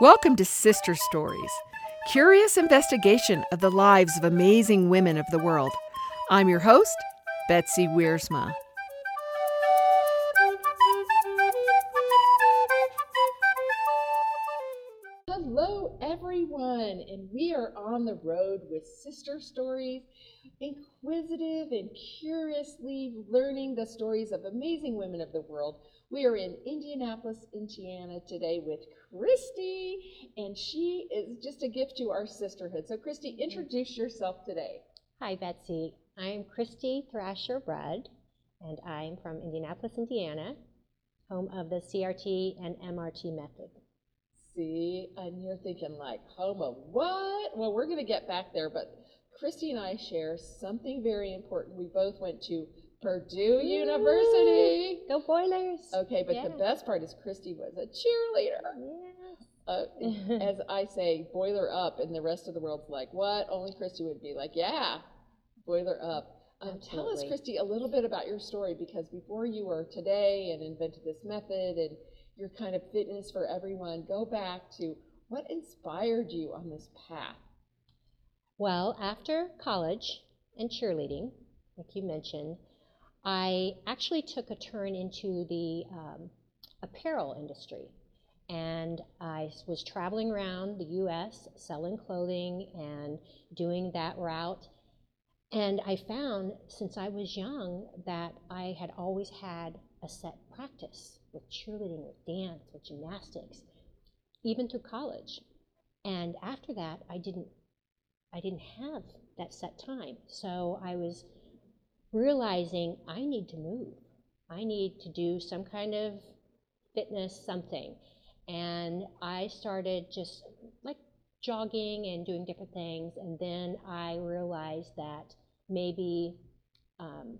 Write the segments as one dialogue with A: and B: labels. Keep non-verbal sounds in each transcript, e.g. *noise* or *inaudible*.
A: Welcome to Sister Stories, curious investigation of the lives of amazing women of the world. I'm your host, Betsy Wiersma.
B: Road with Sister Stories, inquisitive and curiously learning the stories of amazing women of the world. We are in Indianapolis, Indiana today with Christy, and she is just a gift to our sisterhood. So, Christy, introduce yourself today.
C: Hi, Betsy. I'm Christy Thrasher Rudd, and I'm from Indianapolis, Indiana, home of the CRT and MRT method.
B: See, and you're thinking like, home of what? Well, we're going to get back there, but Christy and I share something very important. We both went to Purdue University.
C: Go Boilers!
B: Okay, but the best part is Christy was a cheerleader.
C: Yes.
B: Uh, *laughs* as I say, boiler up, and the rest of the world's like, what? Only Christy would be like, yeah, boiler up. Um, tell us, Christy, a little bit about your story because before you were today and invented this method and your kind of fitness for everyone, go back to what inspired you on this path.
C: Well, after college and cheerleading, like you mentioned, I actually took a turn into the um, apparel industry. And I was traveling around the US selling clothing and doing that route. And I found since I was young that I had always had a set practice with cheerleading, with dance, with gymnastics, even through college. And after that, I didn't I didn't have that set time. So I was realizing I need to move. I need to do some kind of fitness something. And I started just like jogging and doing different things. And then I realized that maybe um,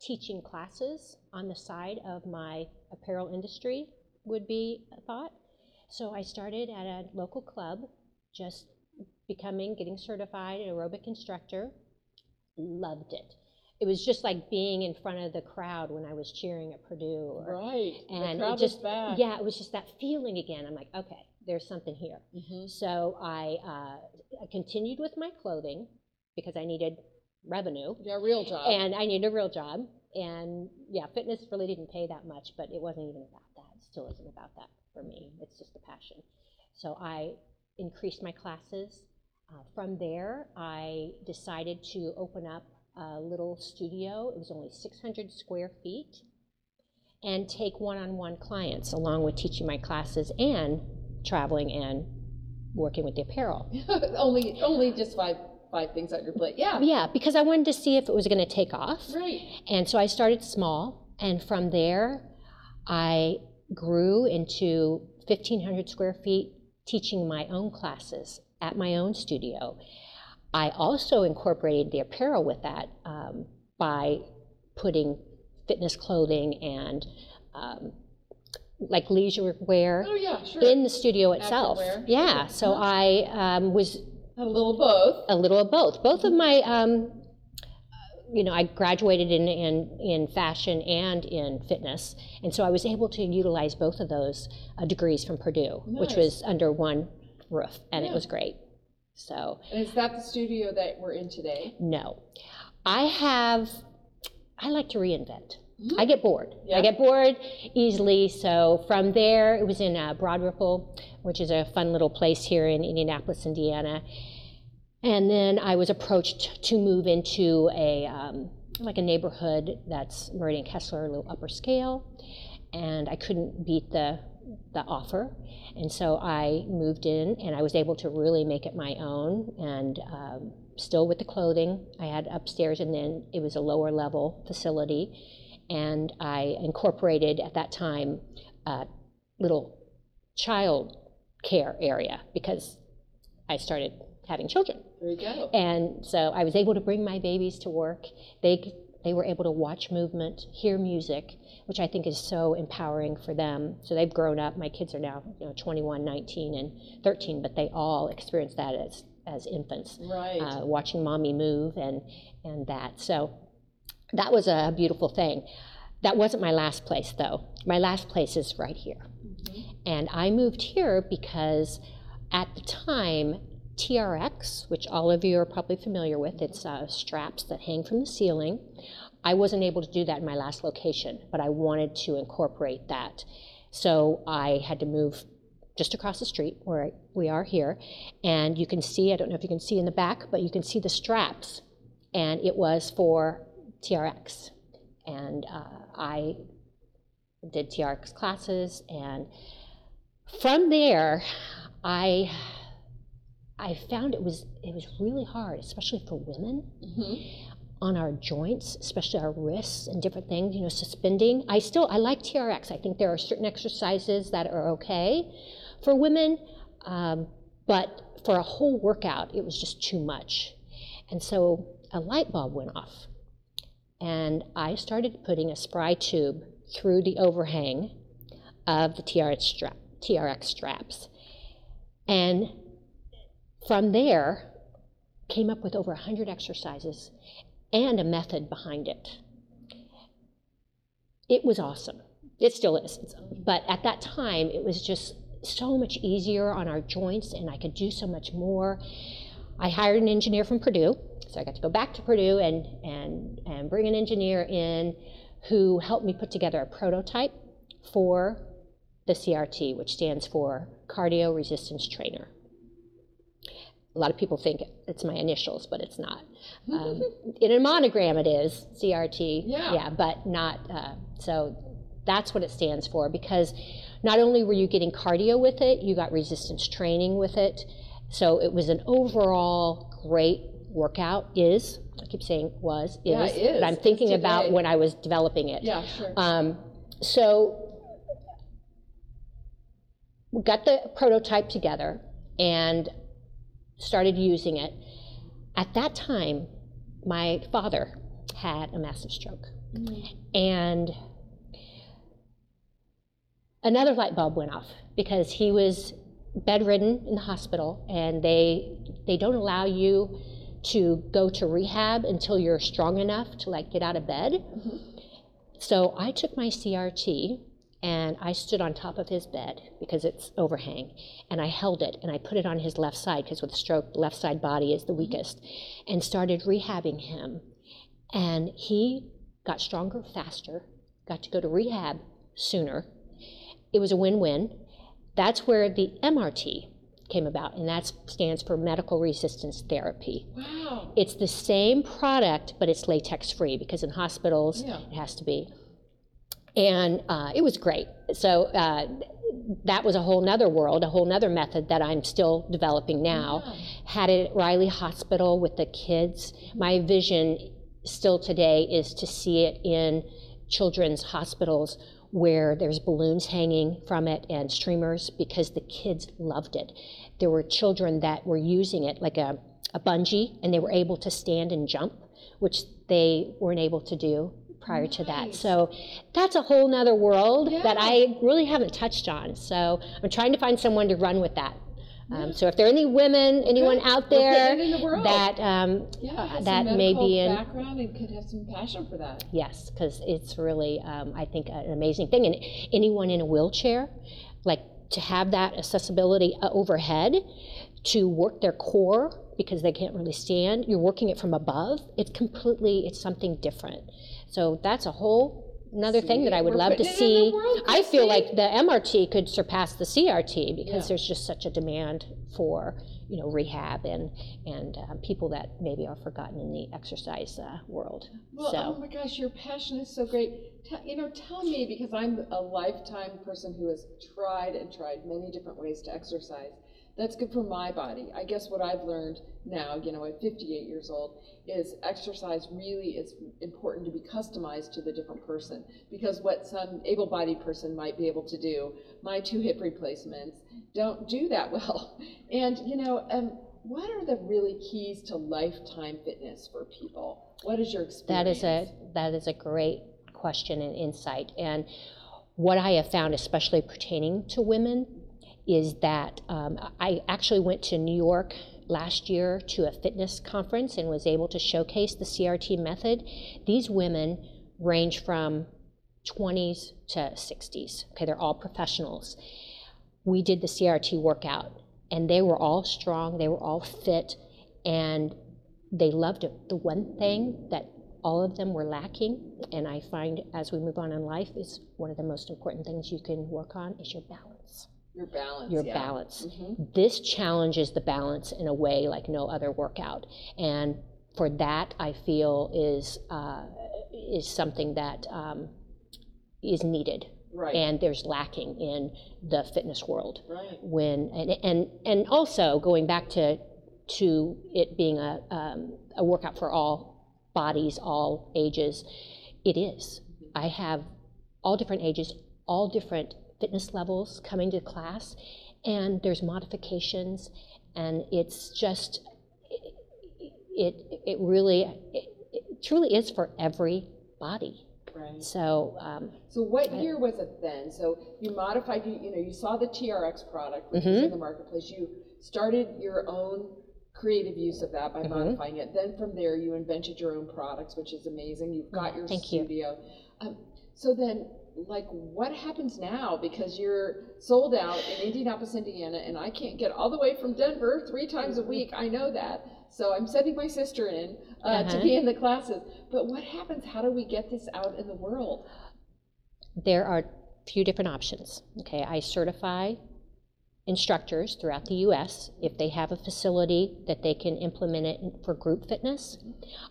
C: teaching classes on the side of my apparel industry would be a thought. So I started at a local club, just becoming, getting certified an aerobic instructor. Loved it. It was just like being in front of the crowd when I was cheering at Purdue. or-
B: Right.
C: And
B: the crowd
C: it just, yeah, it was just that feeling again. I'm like, okay, there's something here.
B: hmm
C: So I, uh, I continued with my clothing because I needed revenue
B: Yeah, real job.
C: and I needed a real job. And yeah, fitness really didn't pay that much, but it wasn't even about that. It still isn't about that for me. It's just a passion. So I increased my classes. Uh, from there, I decided to open up a little studio. It was only 600 square feet and take one on one clients along with teaching my classes and traveling and working with the apparel. *laughs*
B: only, only just five, five things on your plate. Yeah.
C: Yeah, because I wanted to see if it was going to take off.
B: Right.
C: And so I started small, and from there, I grew into 1,500 square feet teaching my own classes at my own studio. I also incorporated the apparel with that um, by putting fitness clothing and um, like leisure wear
B: Oh, yeah, sure.
C: in the studio itself. Yeah, so I um, was
B: a little both.
C: a little of both. Both of my, um, you know, I graduated in, in, in fashion and in fitness, and so I was able to utilize both of those uh, degrees from Purdue, which was under one roof, and
B: Yeah.
C: it was great. So,
B: And is that the studio that we're in today?
C: no. I have, I like to reinvent.
B: Mhm.
C: I get bored.
B: Yeah.
C: I get bored easily. So from there, it was in uh, Broad Ripple, which is a fun little place here in Indianapolis, Indiana. And then I was approached to move into a um, like a neighborhood that's Meridian Kessler, a little upper scale, and I couldn't beat the the offer, and so I moved in, and I was able to really make it my own, and um, still with the clothing. I had upstairs, and then it was a lower level facility, and I incorporated at that time a little child care area because I started having children.
B: There you go.
C: And so I was able to bring my babies to work. They, they were able to watch movement, hear music, which I think is so empowering for them. So they've grown up. My kids are now you know, 21, 19, and 13, but they all experienced that as, as infants,
B: Right.
C: uh, watching mommy move and, and that. So that was a beautiful thing. That wasn't my last place, though. My last place is right here. And I moved here because at the time, TRX, which all of you are probably familiar with, it's uh, straps that hang from the ceiling. I wasn't able to do that in my last location, but I wanted to incorporate that. So I had to move just across the street where we are here. And you can see, I don't know if you can see in the back, but you can see the straps. And it was for TRX. And uh, I did TRX classes. And from there, I I found it was it was really hard, especially for women,
B: Mm-hmm.
C: on our joints, especially our wrists and different things. You know, suspending. I still I like TRX. I think there are certain exercises that are okay for women, um, but for a whole workout, it was just too much. And so a light bulb went off, and I started putting a SPRI tube through the overhang of the TRX, strap, TRX straps. And from there, came up with over 100 exercises and a method behind it. It was awesome. It still is. But at that time, it was just so much easier on our joints, and I could do so much more. I hired an engineer from Purdue, so I got to go back to Purdue and, and, and bring an engineer in who helped me put together a prototype for the CRT, which stands for Cardio Resistance Trainer. A lot of people think it's my initials, but it's not. Um, *laughs* in a monogram, it is CRT.
B: Yeah.
C: Yeah, but not. Uh, so that's what it stands for because not only were you getting cardio with it, you got resistance training with it. So it was an overall great workout. Is I keep saying was is,
B: Yeah, it is.
C: but I'm thinking about when I was developing it.
B: Yeah, sure.
C: Um, so got the prototype together and started using it. At that time, my father had a massive stroke. Mm-hmm. And another light bulb went off because he was bedridden in the hospital and they they don't allow you to go to rehab until you're strong enough to like get out of bed. Mm-hmm. So I took my CRT and I stood on top of his bed because it's overhang and I held it and I put it on his left side because with stroke left side body is the mm-hmm. weakest and started rehabbing him and he got stronger faster got to go to rehab sooner it was a win-win that's where the MRT came about and that stands for medical resistance therapy
B: wow.
C: it's the same product, but it's latex free because in hospitals
B: Yeah.
C: it has to be. And uh, it was great. So uh, that was a whole nother world, a whole nother method that I'm still developing now.
B: Yeah.
C: Had it at Riley Hospital with the kids. My vision still today is to see it in children's hospitals where there's balloons hanging from it and streamers because the kids loved it. There were children that were using it like a, a bungee and they were able to stand and jump, which they weren't able to do prior to that. So that's a whole nother world that I really haven't touched on. So I'm trying to find someone to run with that. Um, so if there are any women, anyone
B: Okay.
C: out there
B: the
C: that um,
B: Yeah,
C: that may be in
B: background and could have some passion for that.
C: Yes, because it's really, um, I think, an amazing thing. And anyone in a wheelchair, like to have that accessibility uh, overhead to work their core because they can't really stand, you're working it from above. It's completely, it's something different. So that's a whole another thing that I would love to
B: putting it in
C: see. I feel like the MRT could surpass the CRT because there's just such a demand for you know rehab and and um, people that maybe are forgotten in the exercise uh, world.
B: Well,
C: so.
B: oh my gosh, your passion is so great. Te- you know, tell me because I'm a lifetime person who has tried and tried many different ways to exercise. That's good for my body. I guess what I've learned now, you know, at 58 years old, is exercise really is important to be customized to the different person. Because what some able-bodied person might be able to do, my two hip replacements don't do that *laughs* well. And you know, um, what are the really keys to lifetime fitness for people? What is your experience?
C: That is a that is a great question and insight. And what I have found, especially pertaining to women, is that um, I actually went to New York last year to a fitness conference and was able to showcase the CRT method. These women range from 20s to 60s. Okay, they're all professionals. we did the CRT workout, and they were all strong, they were all fit, and they loved it. The one thing that all of them were lacking, and I find as we move on in life, is one of the most important things you can work on is your balance.
B: Your balance.
C: Your
B: yeah.
C: balance.
B: Mhm.
C: This challenges the balance in a way like no other workout, and for that, I feel is uh, is something that um, is needed,
B: Right.
C: and there's lacking in the fitness world
B: right.
C: when and and and also going back to to it being a um, a workout for all bodies, all ages, it is. I have all different ages, all different fitness levels coming to class, and there's modifications, and it's just it it really it, it truly is for every body.
B: Right.
C: So um,
B: So what year was it then? So you modified, you, you know, you saw the TRX product, which is in the marketplace. You started your own creative use of that by modifying it. Then from there, you invented your own products, which is amazing. You've got your
C: Thank you.
B: Um, so then, like, what happens now? Because you're sold out in Indianapolis, Indiana, and I can't get all the way from Denver three times a week. I know that. So I'm sending my sister in uh, to
C: Uh-huh.
B: be in the classes. But what happens? How do we get this out in the world?
C: there are a few different options. Okay, I certify instructors throughout the US if they have a facility that they can implement it for group fitness.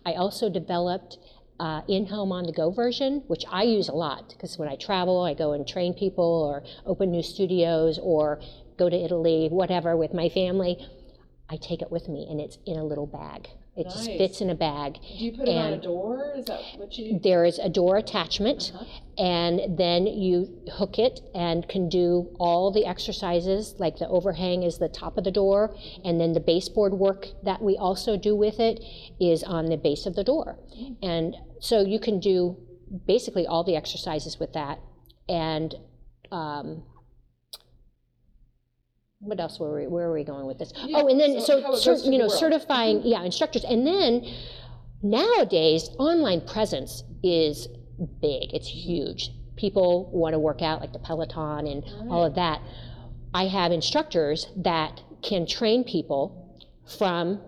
C: I also developed uh, in-home on-the-go version, which I use a lot because when I travel, I go and train people or open new studios or go to Italy, whatever, with my family. I take it with me and it's in a little bag. It just fits in a bag.
B: Do you put it on a door? Is that what you?
C: There is a door attachment,
B: Uh-huh.
C: and then you hook it and can do all the exercises, like the overhang is the top of the door, and then the baseboard work that we also do with it is on the base of the door. And so you can do basically all the exercises with that. And um, what else were we, where are we going with this?
B: Yeah,
C: oh, and then
B: so
C: so, cer- you know certifying yeah instructors, and then nowadays online presence is big. It's huge. People want to work out like the Peloton and all of that. I have instructors that can train people from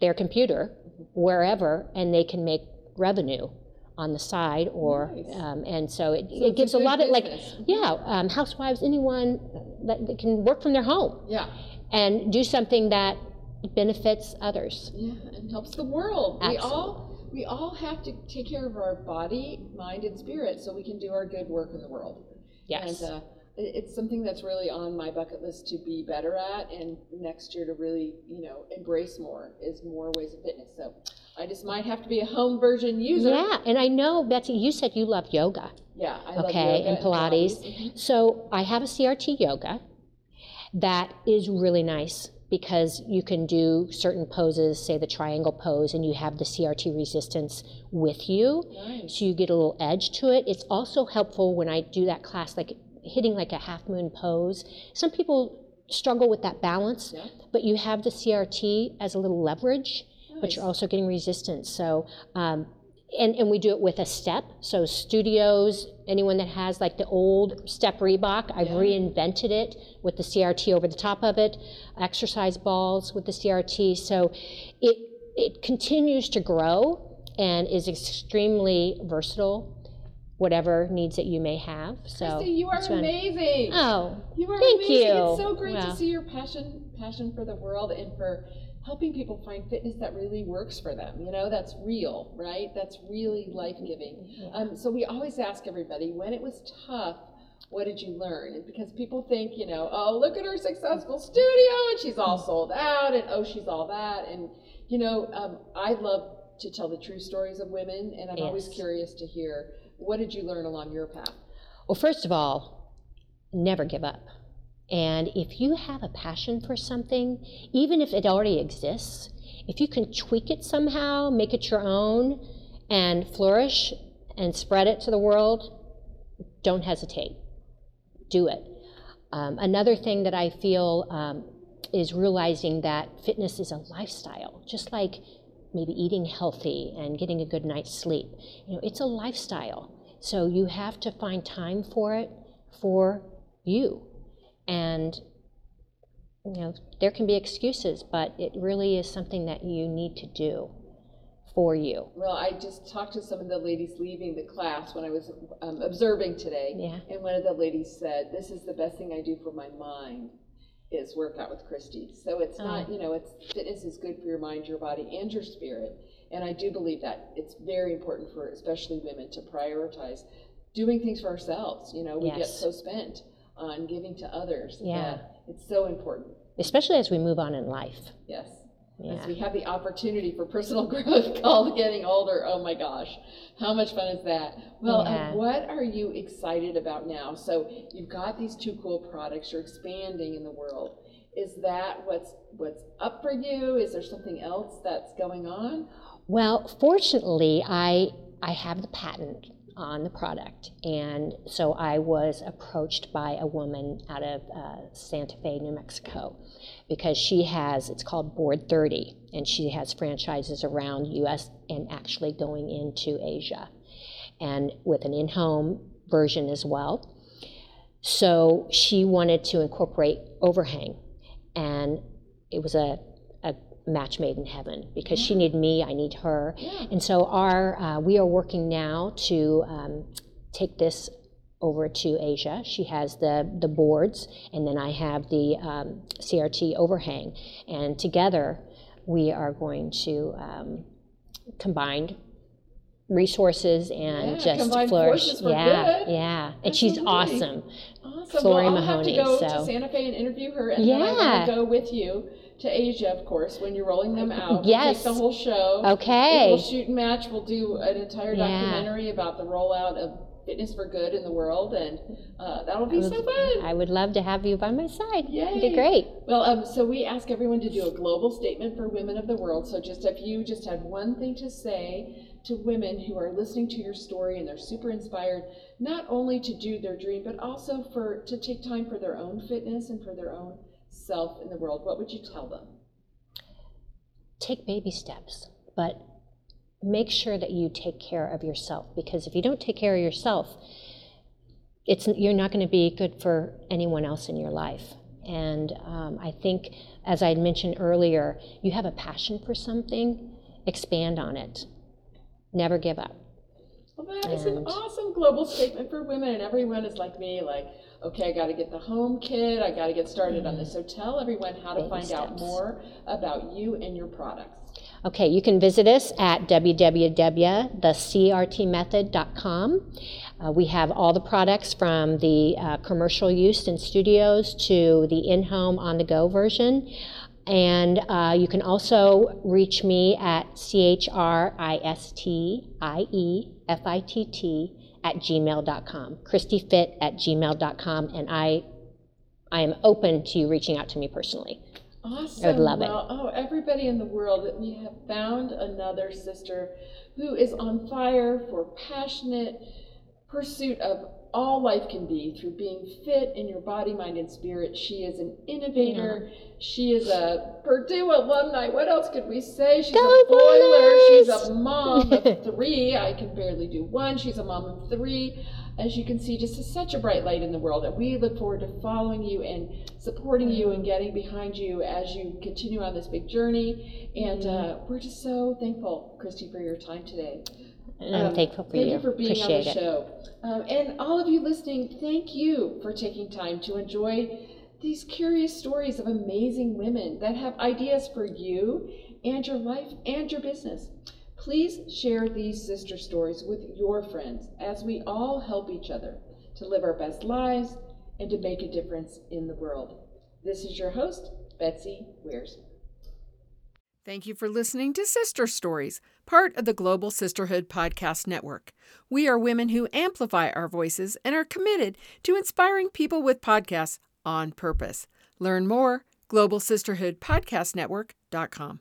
C: their computer wherever, and they can make revenue on the side or
B: Nice.
C: um, and so it,
B: So
C: it gives
B: a
C: a, lot of like yeah um, housewives anyone that, that can work from their home
B: Yeah,
C: and do something that benefits others
B: yeah, and helps the world. We all we all have to take care of our body, mind, and spirit so we can do our good work in the world.
C: yes
B: And uh, it's something that's really on my bucket list to be better at, and next year to really, you know, embrace more is more ways of fitness. So I just might have to be a home version user.
C: yeah and i know betsy you said you love yoga
B: Yeah, I love
C: okay
B: yoga
C: and pilates
B: Mhm.
C: so i have a crt yoga that is really nice because you can do certain poses say the triangle pose and you have the crt resistance with you
B: Nice.
C: so you get a little edge to it. It's also helpful when I do that class, like hitting like a half moon pose. Some people struggle with that balance,
B: Yeah.
C: but you have the CRT as a little leverage, but you're also getting resistance. So, um, and, and we do it with a step. So studios, anyone that has like the old step Reebok, I've
B: Yeah.
C: reinvented it with the CRT over the top of it, exercise balls with the CRT. So it, it continues to grow and is extremely versatile, whatever needs that you may have. So
B: Christy, you are amazing.
C: Oh,
B: You are
C: Thank
B: amazing.
C: you.
B: It's so great
C: Wow.
B: to see your passion passion for the world and for helping people find fitness that really works for them. You know, that's real, right? That's really life giving. Um, so we always ask everybody when it was tough. What did you learn? Because people think, you know, oh, look at her successful studio and she's all sold out, and oh, she's all that. And, you know, um, I love to tell the true stories of women, and I'm always curious to hear what did you learn along your path?
C: Well, first of all, never give up. And if you have a passion for something, even if it already exists, if you can tweak it somehow, make it your own, and flourish and spread it to the world, don't hesitate. Do it. Um, another thing that I feel um, is realizing that fitness is a lifestyle, just like maybe eating healthy and getting a good night's sleep. You know, it's a lifestyle. So you have to find time for it for you. And you know, there can be excuses, but it really is something that you need to do for you.
B: Well, I just talked to some of the ladies leaving the class when I was um, observing today,
C: Yeah.
B: and one of the ladies said, "This is the best thing I do for my mind." Is work out with Christy. So it's not,
C: Oh.
B: you know, it's fitness is good for your mind, your body, and your spirit. And I do believe that it's very important for especially women to prioritize doing things for ourselves. You know, we get so spent on giving to others.
C: Yeah.
B: It's so important.
C: Especially as we move on in life.
B: Yes.
C: Yeah.
B: As we have the opportunity for personal *laughs* growth called getting older. Oh my gosh, how much fun is that? Well, uh,
C: Yeah.
B: what are you excited about now? So you've got these two cool products. You're expanding in the world. Is that what's what's up for you? Is there something else that's going on?
C: Well, fortunately, I I have the patent on the product, and so I was approached by a woman out of uh, Santa Fe, New Mexico, because she has it's called Board 30, and she has franchises around U.S. and actually going into Asia, and with an in-home version as well. So she wanted to incorporate overhang, and it was a match made in heaven because she needed me, I need her,
B: Yeah.
C: and so our uh, we are working now to um, take this over to Asia. She has the the boards, and then I have the um, CRT overhang, and together we are going to um, combine resources and
B: Yeah,
C: just flourish. yeah,
B: good.
C: yeah, and she's
B: Absolutely.
C: awesome.
B: Awesome.
C: Flori
B: well, I'll
C: Mahoney,
B: have to go
C: so-
B: to Santa Fe and interview her, and then I
C: Yeah.
B: want to go with you to Asia, of course, when you're rolling them out.
C: Yes.
B: take the whole show.
C: Okay.
B: We'll shoot and match. We'll do an entire
C: Yeah.
B: documentary about the rollout of fitness for good in the world, and uh, that'll be
C: I
B: so fun.
C: I would love to have you by my side. It'd be great.
B: Well, um, so we ask everyone to do a global statement for women of the world. So just if you just had one thing to say to women who are listening to your story and they're super inspired, not only to do their dream, but also for to take time for their own fitness and for their own self in the world, what would you tell them?
C: take baby steps, but make sure that you take care of yourself because if you don't take care of yourself, it's you're not going to be good for anyone else in your life. And um, I think, as I mentioned earlier, you have a passion for something, expand on it. Never give up.
B: Well, that is an awesome global statement for women, and everyone is like me, like, okay, I got to get the home kit, I got to get started on this. So tell everyone how to
C: Baby
B: find out
C: steps.
B: more about you and your products.
C: Okay, you can visit us at www.thecrtmethod.com. Uh, we have all the products from the uh, commercial use in studios to the in home on the go version. And uh, you can also reach me at C H R I S T I E F I T T at gmail.com, christiefitt at gmail.com, and I, I am open to you reaching out to me personally.
B: Awesome.
C: I would love it.
B: Oh, everybody in the world, we have found another sister who is on fire for passionate pursuit of all life can be through being fit in your body, mind, and spirit. She is an innovator. She is a Purdue alumni. What else could we say? She's
C: Go
B: a boiler. She's a mom of *laughs* three. I can barely do one. She's a mom of three. As you can see, just such a bright light in the world. And we look forward to following you and supporting you and getting behind you as you continue on this big journey. And uh, we're just so thankful, Christy, for your time today.
C: And I'm
B: Um,
C: thankful for
B: thank
C: you.
B: you for being
C: Appreciate
B: on the
C: it.
B: show. Um, and all of you listening, thank you for taking time to enjoy these curious stories of amazing women that have ideas for you and your life and your business. Please share these sister stories with your friends as we all help each other to live our best lives and to make a difference in the world. This is your host, Betsy Weirs.
A: Thank you for listening to Sister Stories, part of the Global Sisterhood Podcast Network. We are women who amplify our voices and are committed to inspiring people with podcasts on purpose. Learn more, globalsisterhoodpodcastnetwork.com.